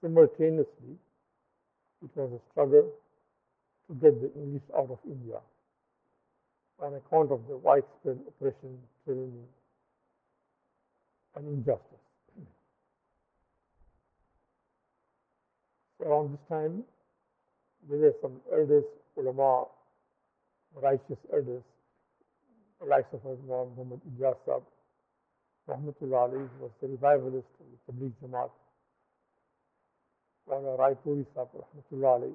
Simultaneously, it was a struggle to get the English out of India on account of the widespread oppression, tyranny, and injustice. Around this time, there were some elders, ulama, righteous elders, the likes of Imam Muhammad Ilyas Sahib, Rahmatullah Alaih was the revivalist of the Tabligh Jamaat, Rana Raipuri Sahib, Rahmatullah Alaih.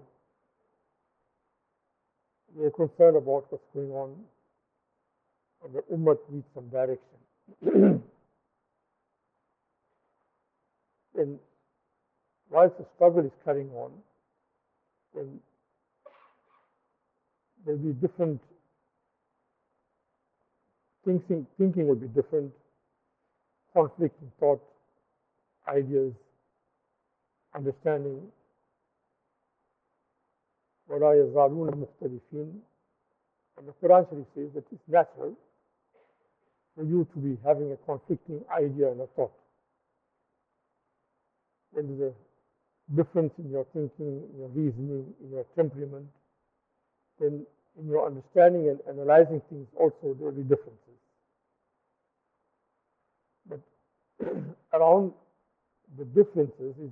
They were concerned about what's going on and the Ummah needs some direction. and whilst the struggle is carrying on, then there'll be different thinking, thinking will be different, conflicting thought, ideas, understanding. وَلَا يَزَالُونَ مُخْتَلِفِينَ And the Quran Sharif says that it's natural for you to be having a conflicting idea and a thought. There is a difference in your thinking, in your reasoning, in your temperament, then in your understanding and analyzing things also there will be differences. But around the differences is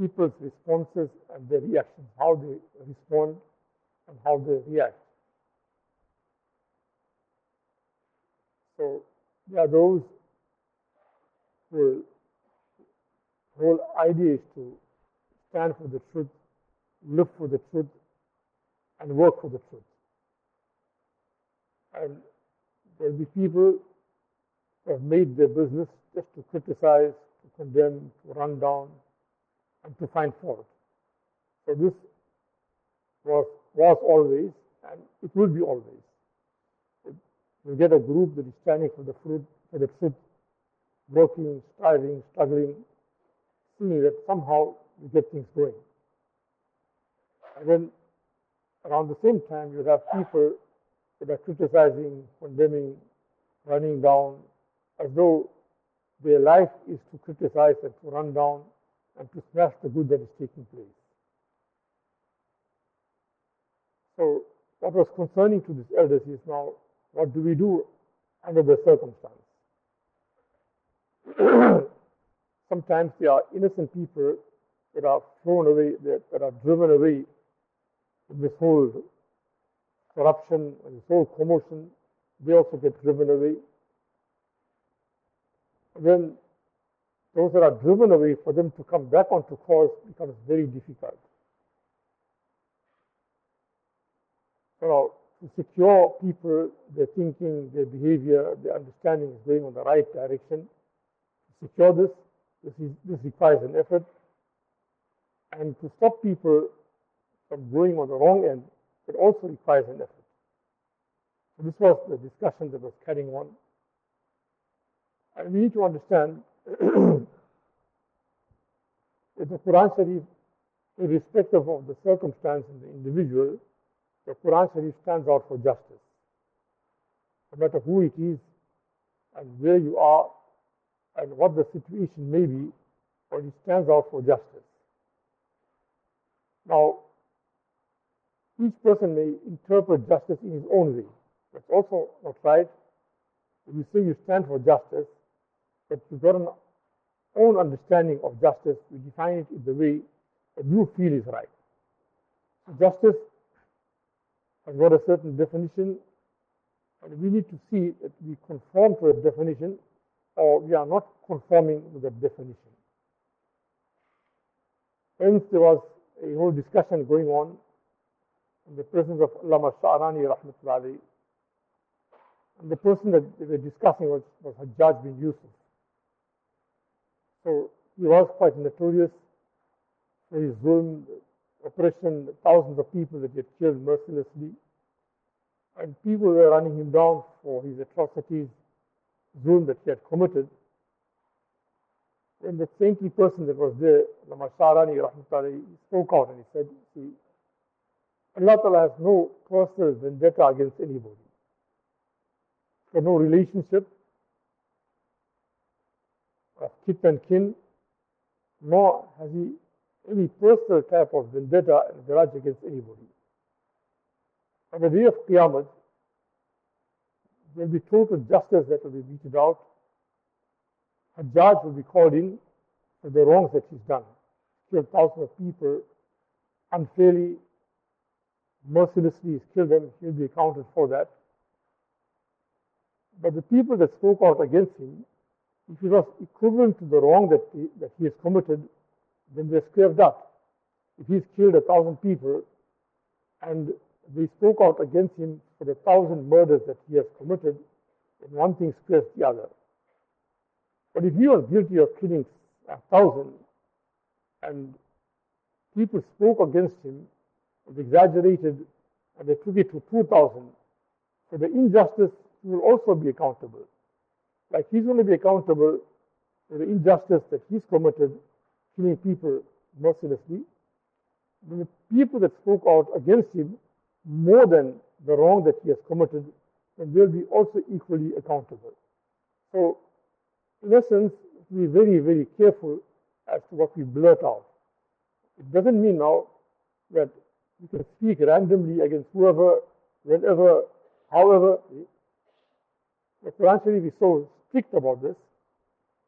people's responses and their reactions, how they respond and how they react. So there are those who whole idea is to stand for the truth, live for the truth, and work for the truth. And there will be people who have made their business just to criticize, to condemn, to run down, and to find fault. So this was was always, and it will be always. You get a group that is standing for the fruit, for the truth, working, striving, struggling, seeing that somehow you get things going. And then around the same time, you have people that are criticizing, condemning, running down, as though their life is to criticize and to run down and to smash the good that is taking place. So, what was concerning to these elders is now what do we do under the circumstance? Sometimes there are innocent people that are thrown away, that, that are driven away in this whole corruption and this whole commotion. They also get driven away. Then those that are driven away, for them to come back onto course becomes very difficult. You know, to secure people, their thinking, their behavior, their understanding is going on the right direction. To secure this, this, is, this requires an effort. And to stop people from going on the wrong end, it also requires an effort. So this was the discussion that was carrying on. And we need to understand the Quran Sharif, irrespective of the circumstance and the individual, the Quran Sharif stands out for justice. No matter who it is and where you are and what the situation may be, but it stands out for justice. Now, each person may interpret justice in his own way. That's also not right. If you say you stand for justice, but you've got an own understanding of justice, we define it in the way that you feel is right. Justice has got a certain definition, and we need to see that we conform to a definition or we are not conforming to that definition. Hence, there was a whole discussion going on in the presence of Allama Sha'rani rahmatullahi and the person that they were discussing was, was Hajjaj bin Yusuf. So he was quite notorious for his zulm, oppression, thousands of people that he had killed mercilessly. And people were running him down for his atrocities, zulm that he had committed. And the saintly person that was there, Lama Sharani Rahmatullahi, spoke out and he said, see, Allah Ta'ala has no personal vendetta against anybody. There no relationship of kith and kin. nor has he any personal type of vendetta and grudge against anybody. On the day of Qiyamah, there will be total justice that will be meted out. Hajjaj will be called in for the wrongs that he's done. Killed thousands of people unfairly, mercilessly, he's killed them, he'll be accounted for that. But the people that spoke out against him, if it was equivalent to the wrong that he, that he has committed, then they're squared up. If he's killed a thousand people and they spoke out against him for the thousand murders that he has committed, then one thing squares the other. But if he was guilty of killing a thousand and people spoke against him, it exaggerated, and they took it to 2,000, so the injustice will also be accountable. Like he's going to be accountable for the injustice that he's committed, killing people mercilessly. The people that spoke out against him more than the wrong that he has committed, they'll be also equally accountable. So, in essence, be very, very careful as to what we blurt out. It doesn't mean now that you can speak randomly against whoever, whenever, however. The Quran Sharif is so strict about this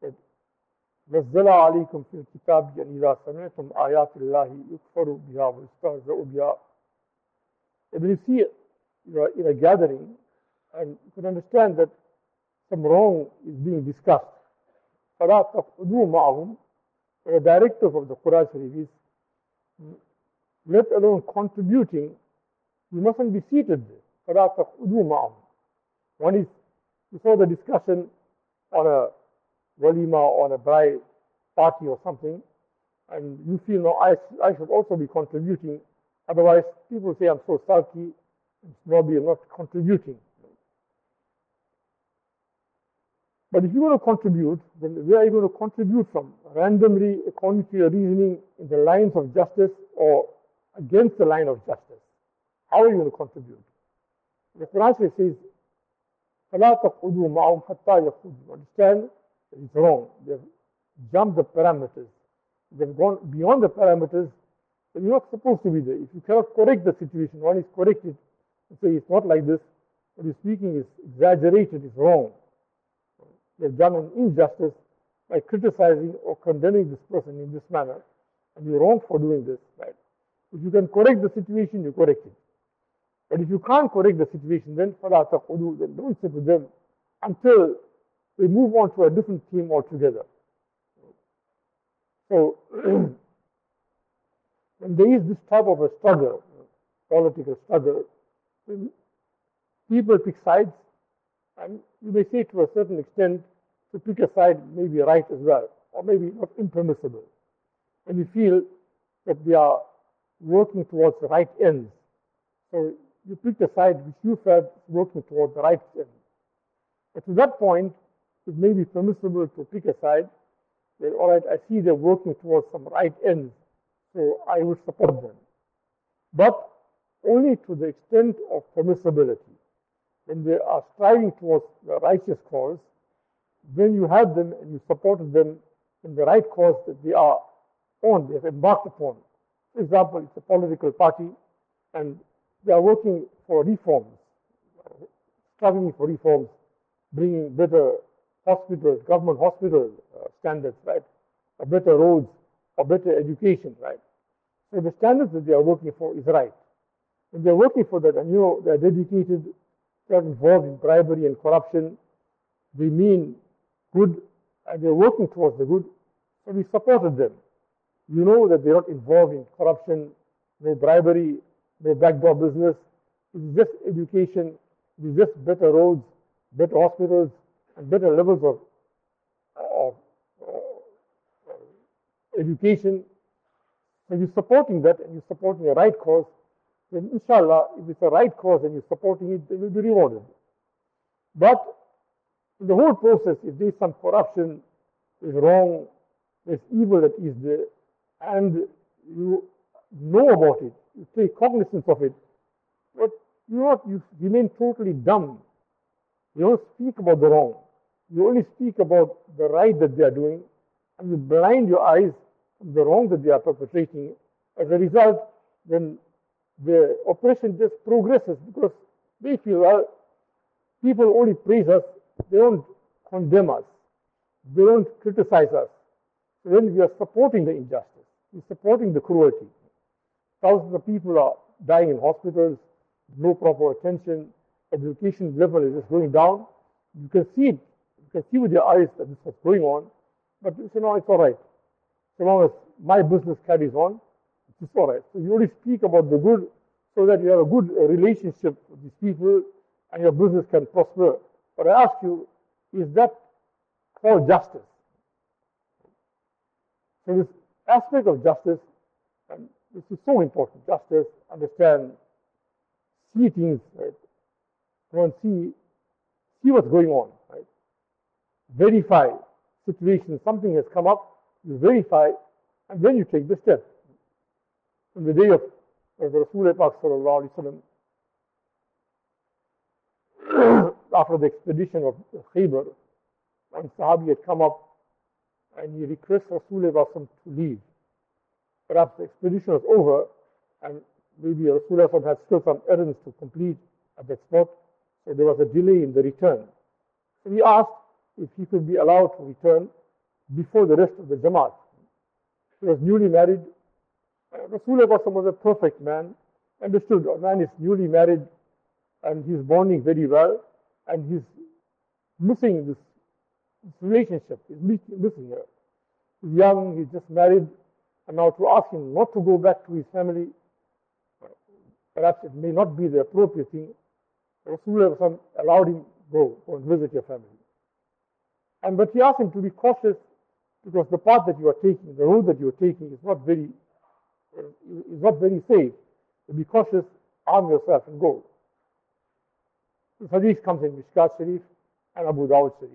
that نزل عليكم في الكتاب أن إذا سمعتم آيات الله يكفر بها ويستهزأ بها and when you see you are in a gathering and you can understand that some wrong is being discussed, فَلَا تَقْعُدُوا مَعَهُمْ The directive of the Quran Sharif is, let alone contributing, you mustn't be seated there. فَلَا تَقْعُدُوا مَعَهُمْ One is, you saw the discussion on a walima, on a bride party or something, and you feel, no, I, I should also be contributing Otherwise, people say I'm so sulky, maybe I'm not contributing. But if you want to contribute, then where are you going to contribute from? Randomly, according to your reasoning, in the lines of justice or against the line of justice? How are you going to contribute? The Quran says, فَلَا تَقْعُدُوا مَعَهُمْ حَتَّى يَخُدُوا Understand? It's wrong. They've jumped the parameters. They've gone beyond the parameters you're not supposed to be there. If you cannot correct the situation, one is corrected and say it's not like this, what you're speaking is exaggerated, is wrong. They've done an injustice by criticizing or condemning this person in this manner, and you're wrong for doing this, right? If you can correct the situation, you correct it. But if you can't correct the situation, then فَلَا تَقُلُوا Then don't sit with them until we move on to a different team altogether. So, when there is this type of a struggle, political struggle, people pick sides, and you may say to a certain extent, to pick a side may be right as well, or maybe not impermissible. And you feel that they are working towards the right ends. So you pick a side which you felt working towards the right end. To that point, it may be permissible to pick a side that, all right, I see they're working towards some right ends. So I would support them. But only to the extent of permissibility. When they are striving towards the righteous cause, when you have them and you supported them in the right cause that they are on, they have embarked upon. For example, it's a political party and they are working for reforms, striving for reforms, bringing better hospitals, government hospital uh, standards, right, A better roads, or better education, right? So the standards that they are working for is right. When they're working for that, and you know they're dedicated, they're involved in bribery and corruption, they mean good, and they're working towards the good, so we supported them. You know that they're not involved in corruption, no bribery, no backdoor business. It's just education, it's just better roads, better hospitals, and better levels of, of, education When you're supporting that and you're supporting the right cause, then inshallah, if it's a right cause and you're supporting it, then you'll be rewarded. But in the whole process, if there's some corruption, is wrong, there's evil that is there, and you know about it, you take cognizance of it, but you not, you remain totally dumb. You don't speak about the wrong. You only speak about the right that they are doing, and you blind your eyes from the wrong that they are perpetrating. As a result, then the oppression just progresses because they feel, well, people only praise us, they don't condemn us, they don't criticize us. So then we are supporting the injustice, we're supporting the cruelty. Thousands of people are dying in hospitals, no proper attention, education level is just going down. You can see it, you can see with your eyes that this is going on, but you say, no, it's all right. So long as my business carries on, it's all right. So you only speak about the good so that you have a good relationship with these people and your business can prosper. But I ask you, is that called justice? So this aspect of justice, and this is so important, justice, understand, see things, right? Go and see, see what's going on, right? Verify situations, something has come up, you verify, and then you take the step. From the day of, the Rasul after the expedition of Khaybar, one Sahabi had come up and he requested Rasulullah to leave. Perhaps the expedition was over and maybe Rasulullah had still some errands to complete at that spot, so there was a delay in the return. So he asked if he could be allowed to return before the rest of the Jamaat. He was newly married. Uh, Rasulullah was a perfect man, understood a man is newly married and he's bonding very well and he's missing this this relationship he's missing her. He's young, he's just married, and now to ask him not to go back to his family, perhaps it may not be the appropriate thing. Rasulullah allowed him go, go and visit your family. And but he asked him to be cautious because the path that you are taking, the road that you are taking is not very uh, is not very safe. So be cautious, arm yourself and go. This hadith comes in Mishkat Sharif and Abu Dawud Sharif.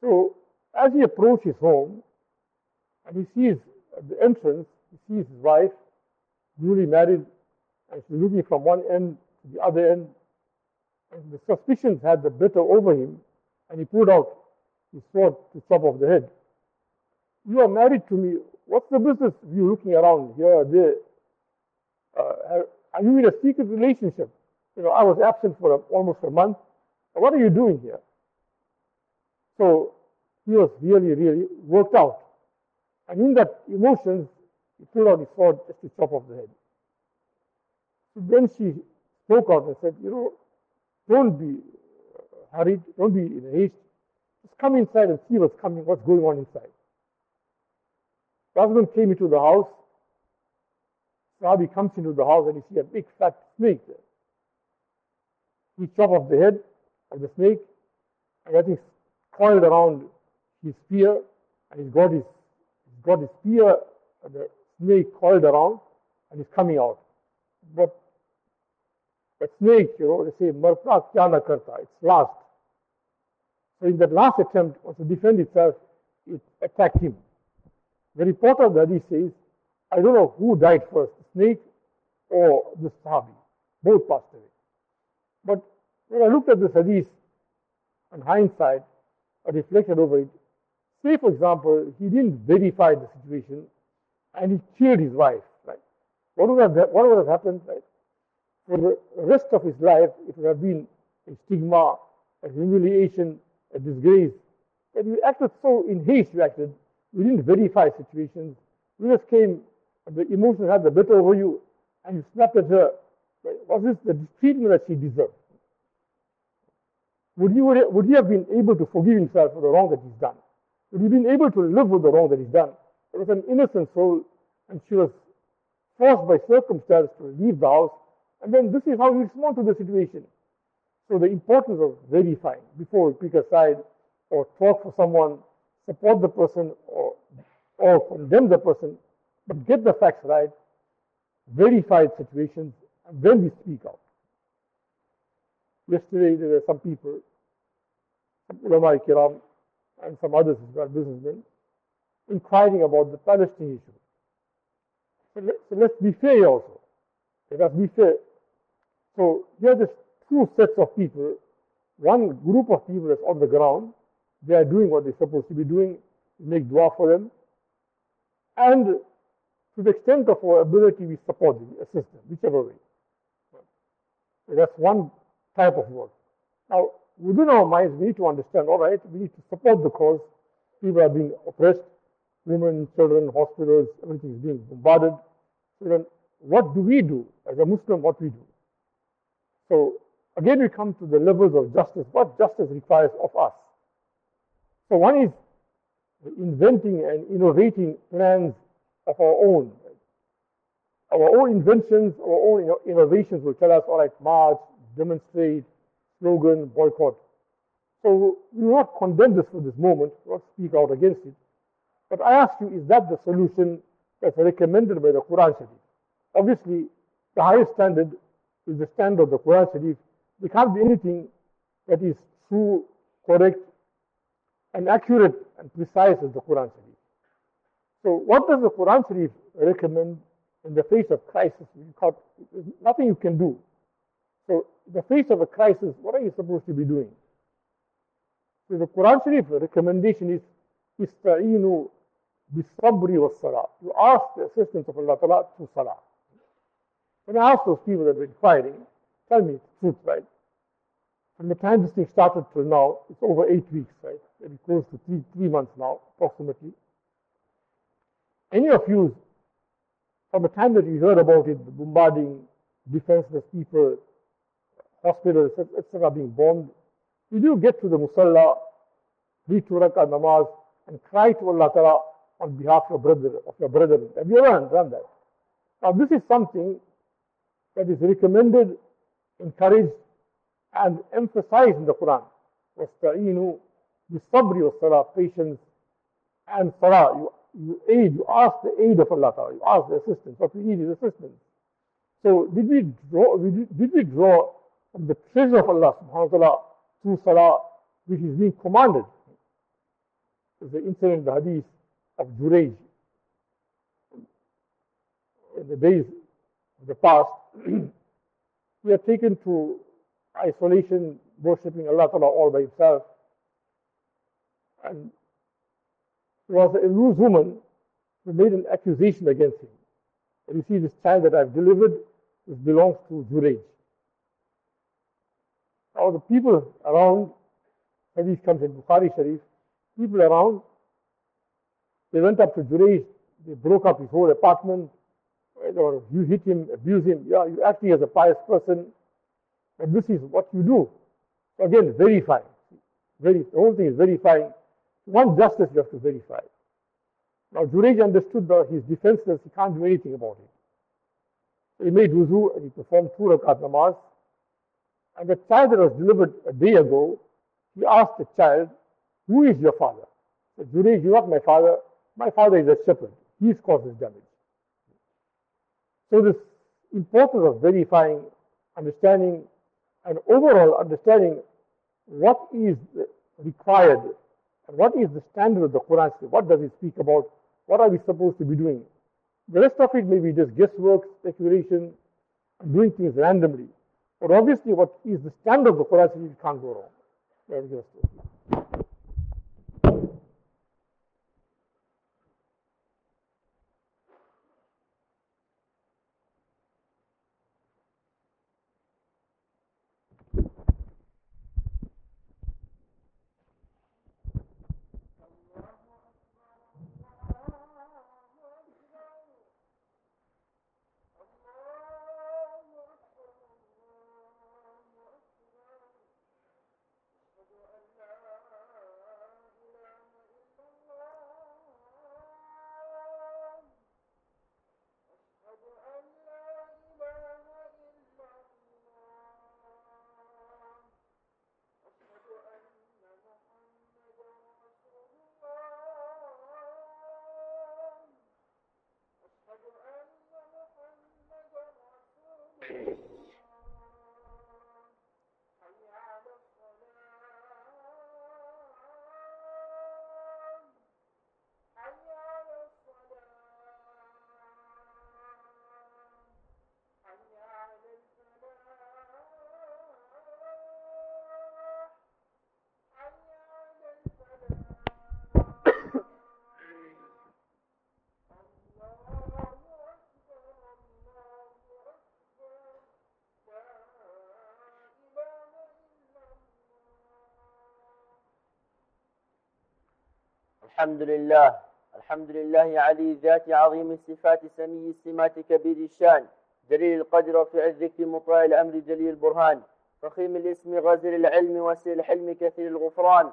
So as he approaches home and he sees at the entrance, he sees his wife, newly married, and she's looking from one end to the other end. And the suspicions had the better over him, and he pulled out his sword to chop off the head. You are married to me. What's the business of you looking around here there? Uh, are you in a secret relationship? You know, I was absent for a, almost a month. What are you doing here? So he was really, really worked out. And in that emotions, he pulled out his sword just to chop off the head. So then she spoke out and said, you know, don't be uh, hurried, don't be in haste. Just come inside and see what's coming, what's going on inside. The husband came into the house. Sahabi comes into the house and he sees a big fat snake there. He chop off the head of the snake and I think coiled around his spear, and he's got his, he's got his spear, the snake coiled around, and he's coming out. But the snake, you know, they say, Marta kya karta, it's last. So in that last attempt, to defend itself, it attacked him. The reporter of the hadith says, I don't know who died first, the snake or the sahabi. Both passed away. But when I looked at this hadith, in hindsight, I reflected over it. Say, for example, he didn't verify the situation and he killed his wife, right? What would have, what would have happened, right? For the rest of his life, it would have been a stigma, a humiliation, a disgrace. But you acted so in haste, you acted. We didn't verify situations. We just came, the emotion had the better over you, and you snapped at her. Was this the treatment that she deserved? Would he, would he have been able to forgive himself for the wrong that he's done? Would he been able to live with the wrong that he's done? It was an innocent soul, and she was forced by circumstance to leave the house, and then this is how you respond to the situation. So the importance of verifying before we pick a side or talk for someone, support the person or, or condemn the person, but get the facts right, verify situations, and then we speak out. Yesterday there were some people ulama kiram and some others as well, businessmen, inquiring about the Palestinian issue. So, let, so let's be fair also. Let us be fair. So here are two sets of people. One group of people is on the ground. They are doing what they're supposed to be doing. Make dua for them. And to the extent of our ability, we support them, assist them, whichever way. So that's one type of work. Now, within our minds, we need to understand, all right, we need to support the cause. People are being oppressed, women, children, hospitals, everything is being bombarded. So then, what do we do as a Muslim? What we do? So again, we come to the levels of justice. What justice requires of us? So one is inventing and innovating plans of our own. Our own inventions, our own innovations will tell us, all right, march, demonstrate, slogan, boycott. So we will not condemn this for this moment, we will not speak out against it. But I ask you, is that the solution that's recommended by the Quran Sharif? Obviously, the highest standard is the standard of the Quran Sharif. There can't be anything that is true, correct, and accurate and precise as the Quran Sharif. So, what does the Quran Sharif recommend in the face of crisis? Nothing you can do. So, in the face of a crisis, what are you supposed to be doing? So, the Quran Sharif recommendation is Ista'inu bisabri was salah. You ask the assistance of Allah Ta'ala through salah. When I ask those people that were inquiring, tell me the truth, right? From the time this thing started till now, it's over eight weeks, right? Maybe close to three, three months now, approximately. Any of you, from the time that you heard about it, the bombarding, defenseless people, hospitals, etc., being bombed, did you get to the musalla, read two rak'ah namaz, and cry to Allah Ta'ala on behalf of your brother, of your brother? Have you ever done that? Now, this is something that is recommended, encouraged, and emphasized in the Quran. وَاسْتَعِينُوا بِالصَّبْرِ وَالصَّلَاةِ Patience and salah. You, you aid, you ask the aid of Allah Ta'ala. You ask the assistance. What we need is assistance. So did we draw, did we draw from the treasure of Allah subhanahu wa ta'ala through salah, which is being commanded? The incident, the hadith of Jurayj. In the days of the past, we are taken to isolation, worshipping Allah Ta'ala all by himself. And there was a loose woman who made an accusation against him. And you see, this child that I've delivered, this belongs to Juraj. The people around, Hadith comes in Bukhari Sharif, people around, they went up to Juraj, they broke up his whole apartment, or you hit him, abuse him. Yeah, you're acting as a pious person, but this is what you do. Again, verify. Very, the whole thing is verifying. One justice you have to verify. Now, Juraj understood that he's defenseless, he can't do anything about it. He made wuzu and he performed two rakat namaz. And the child that was delivered a day ago, he asked the child, Who is your father? So Juraj, you're not my father. My father is a shepherd. He's caused this damage. So this importance of verifying, understanding, and overall understanding what is required and what is the standard of the Quran. What does it speak about? What are we supposed to be doing? The rest of it may be just guesswork, speculation, doing things randomly. But obviously, what is the standard of Quran, you can't go wrong. الحمد لله. الحمد لله علي الذات عظيم الصفات سمي السمات كبير الشان. جليل القدر رفيع الذكر مطاع الأمر جليل البرهان. فخيم الاسم غزل العلم وسيل الحلم كثير الغفران.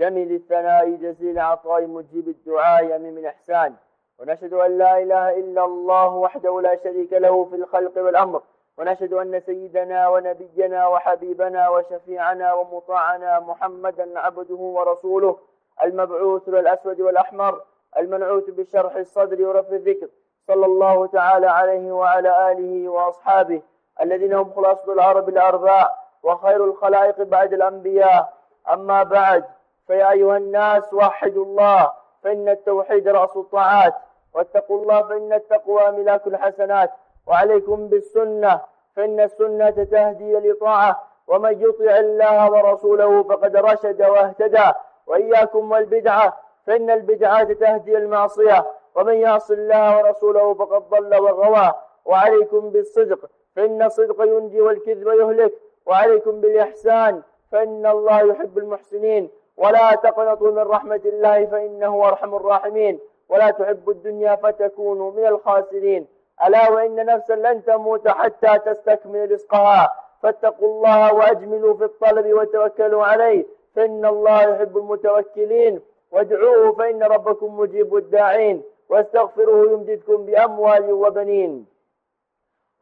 جميل الثناء جزيل العطاء مجيب الدعاء أميم الإحسان. ونشهد أن لا إله إلا الله وحده لا شريك له في الخلق والأمر. ونشهد أن سيدنا ونبينا وحبيبنا وشفيعنا ومطاعنا محمدا عبده ورسوله. المبعوث للأسود والأحمر المنعوت بشرح الصدر ورفع الذكر صلى الله تعالى عليه وعلى آله وأصحابه الذين هم خلاصة العرب الأرباع وخير الخلائق بعد الأنبياء. أما بعد فيا أيها الناس وحدوا الله فإن التوحيد رأس الطاعات واتقوا الله فإن التقوى ملاك الحسنات وعليكم بالسنة فإن السنة تهدي لطاعة ومن يطع الله ورسوله فقد رشد واهتدى. وإياكم والبدعة فإن البدعة تهدي المعصية ومن يعص الله ورسوله فقد ضل وغوى. وعليكم بالصدق فإن الصدق ينجي والكذب يهلك. وعليكم بالإحسان فإن الله يحب المحسنين. ولا تقنطوا من رحمة الله فإنه أرحم الراحمين. ولا تحبوا الدنيا فتكونوا من الخاسرين. ألا وإن نفسا لن تموت حتى تستكمل رزقها. فاتقوا الله وأجملوا في الطلب وتوكلوا عليه. فإن الله يحب المتوكلين. وادعوه فإن ربكم مجيب الداعين. واستغفروه يمددكم بأموال وبنين.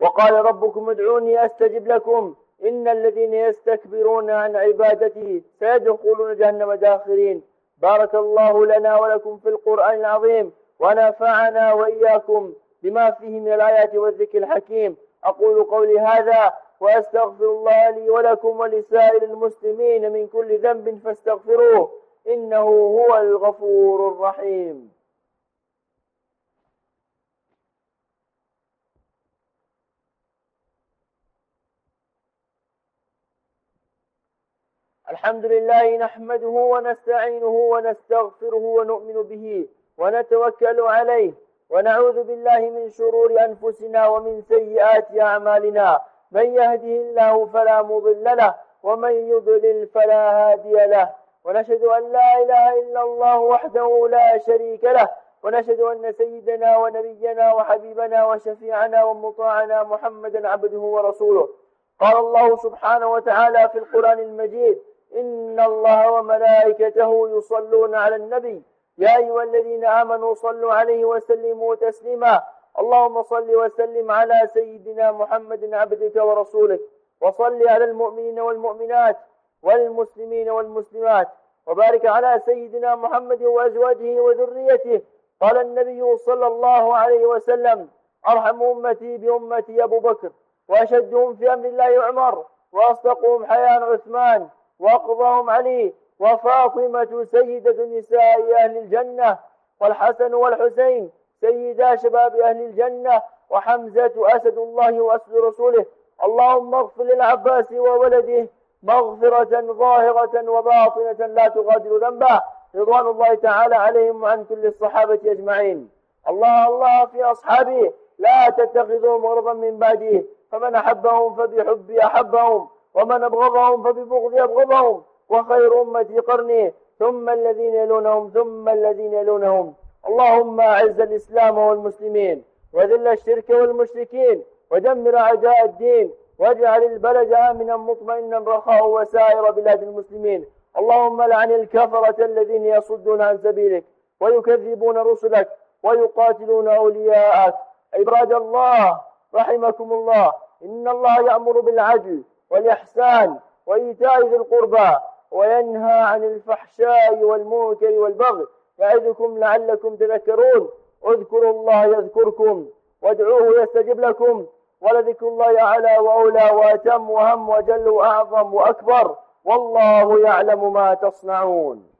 وقال ربكم ادعوني أستجب لكم. إن الذين يستكبرون عن عبادته سيدخلون جهنم داخرين. بارك الله لنا ولكم في القرآن العظيم. ونفعنا وإياكم بما فيه من الآيات والذكر الحكيم. أقول قولي هذا. وأستغفر الله لي ولكم ولسائر المسلمين من كل ذنب فاستغفروه إنه هو الغفور الرحيم. الحمد لله نحمده ونستعينه ونستغفره ونؤمن به ونتوكل عليه ونعوذ بالله من شرور أنفسنا ومن سيئات أعمالنا. من يهده الله فلا مضل له ومن يضلل فلا هادي له. ونشهد أن لا إله إلا الله وحده لا شريك له. ونشهد أن سيدنا ونبينا وحبيبنا وشفيعنا ومطاعنا محمدا عبده ورسوله. قال الله سبحانه وتعالى في القرآن المجيد إن الله وملائكته يصلون على النبي. يا أيها الذين آمنوا صلوا عليه وسلموا تسليما. اللهم صل وسلم على سيدنا محمد عبدك ورسولك وصل على المؤمنين والمؤمنات والمسلمين والمسلمات وبارك على سيدنا محمد وأزواجه وذريته. قال النبي صلى الله عليه وسلم أرحم أمتي بأمتي أبو بكر وأشدهم في أمر الله عمر وأصدقهم حيان عثمان وأقضاهم علي وفاطمة سيدة نساء أهل الجنة والحسن والحسين سيدا شباب أهل الجنة وحمزة أسد الله وأسد رسوله. اللهم اغفر للعباس وولده مغفرة ظاهرة وباطنة لا تغادر ذنبا رضوان الله تعالى عليهم وعن كل الصحابة أجمعين. الله الله في أصحابه. لا تتخذوا مرضا من بعده. فمن أحبهم فبحبي أحبهم. ومن أبغضهم فببغض أبغضهم وخير أمتي قرني ثم الذين يلونهم ثم الذين يلونهم. اللهم أعز الإسلام والمسلمين وذل الشرك والمشركين ودمر أعداء الدين واجعل البلد آمنا مطمئنا رخاء وسائر بلاد المسلمين. اللهم لعن الكفرة الذين يصدون عن سبيلك ويكذبون رسلك ويقاتلون أولياءك. عباد الله رحمكم الله إن الله يأمر بالعدل والإحسان وإيتاء ذي القربى وينهى عن الفحشاء والمنكر والبغي يعظكم لعلكم تذكرون. اذكروا الله يذكركم وادعوه يستجب لكم. ولذكر الله أعلى وأولى وأتم وهم وجل وأعظم وأكبر. والله يعلم ما تصنعون.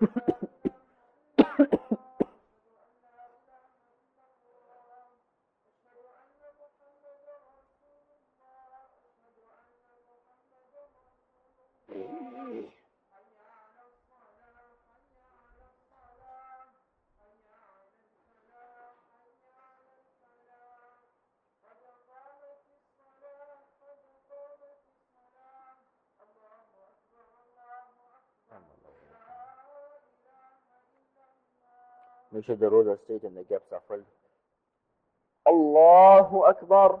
Ha. Make sure the roads are straight and the gaps are filled. Allahu Akbar.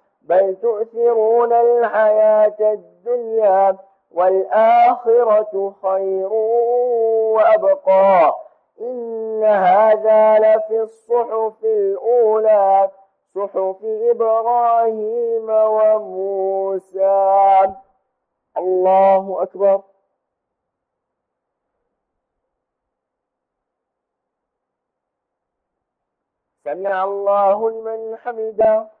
بل تؤثرون الحياة الدنيا والآخرة خير وأبقى. إن هذا لفي الصحف الأولى صحف إبراهيم وموسى. الله أكبر. سمع الله لمن حمده.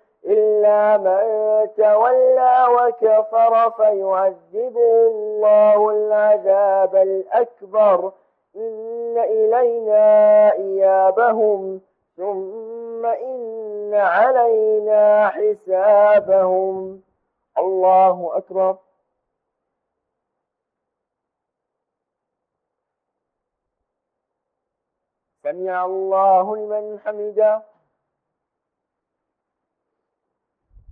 إلا من تولى وكفر فيعذبه الله العذاب الأكبر. إن إلينا إيابهم ثم إن علينا حسابهم. الله أكبر. سمع الله لمن حمده.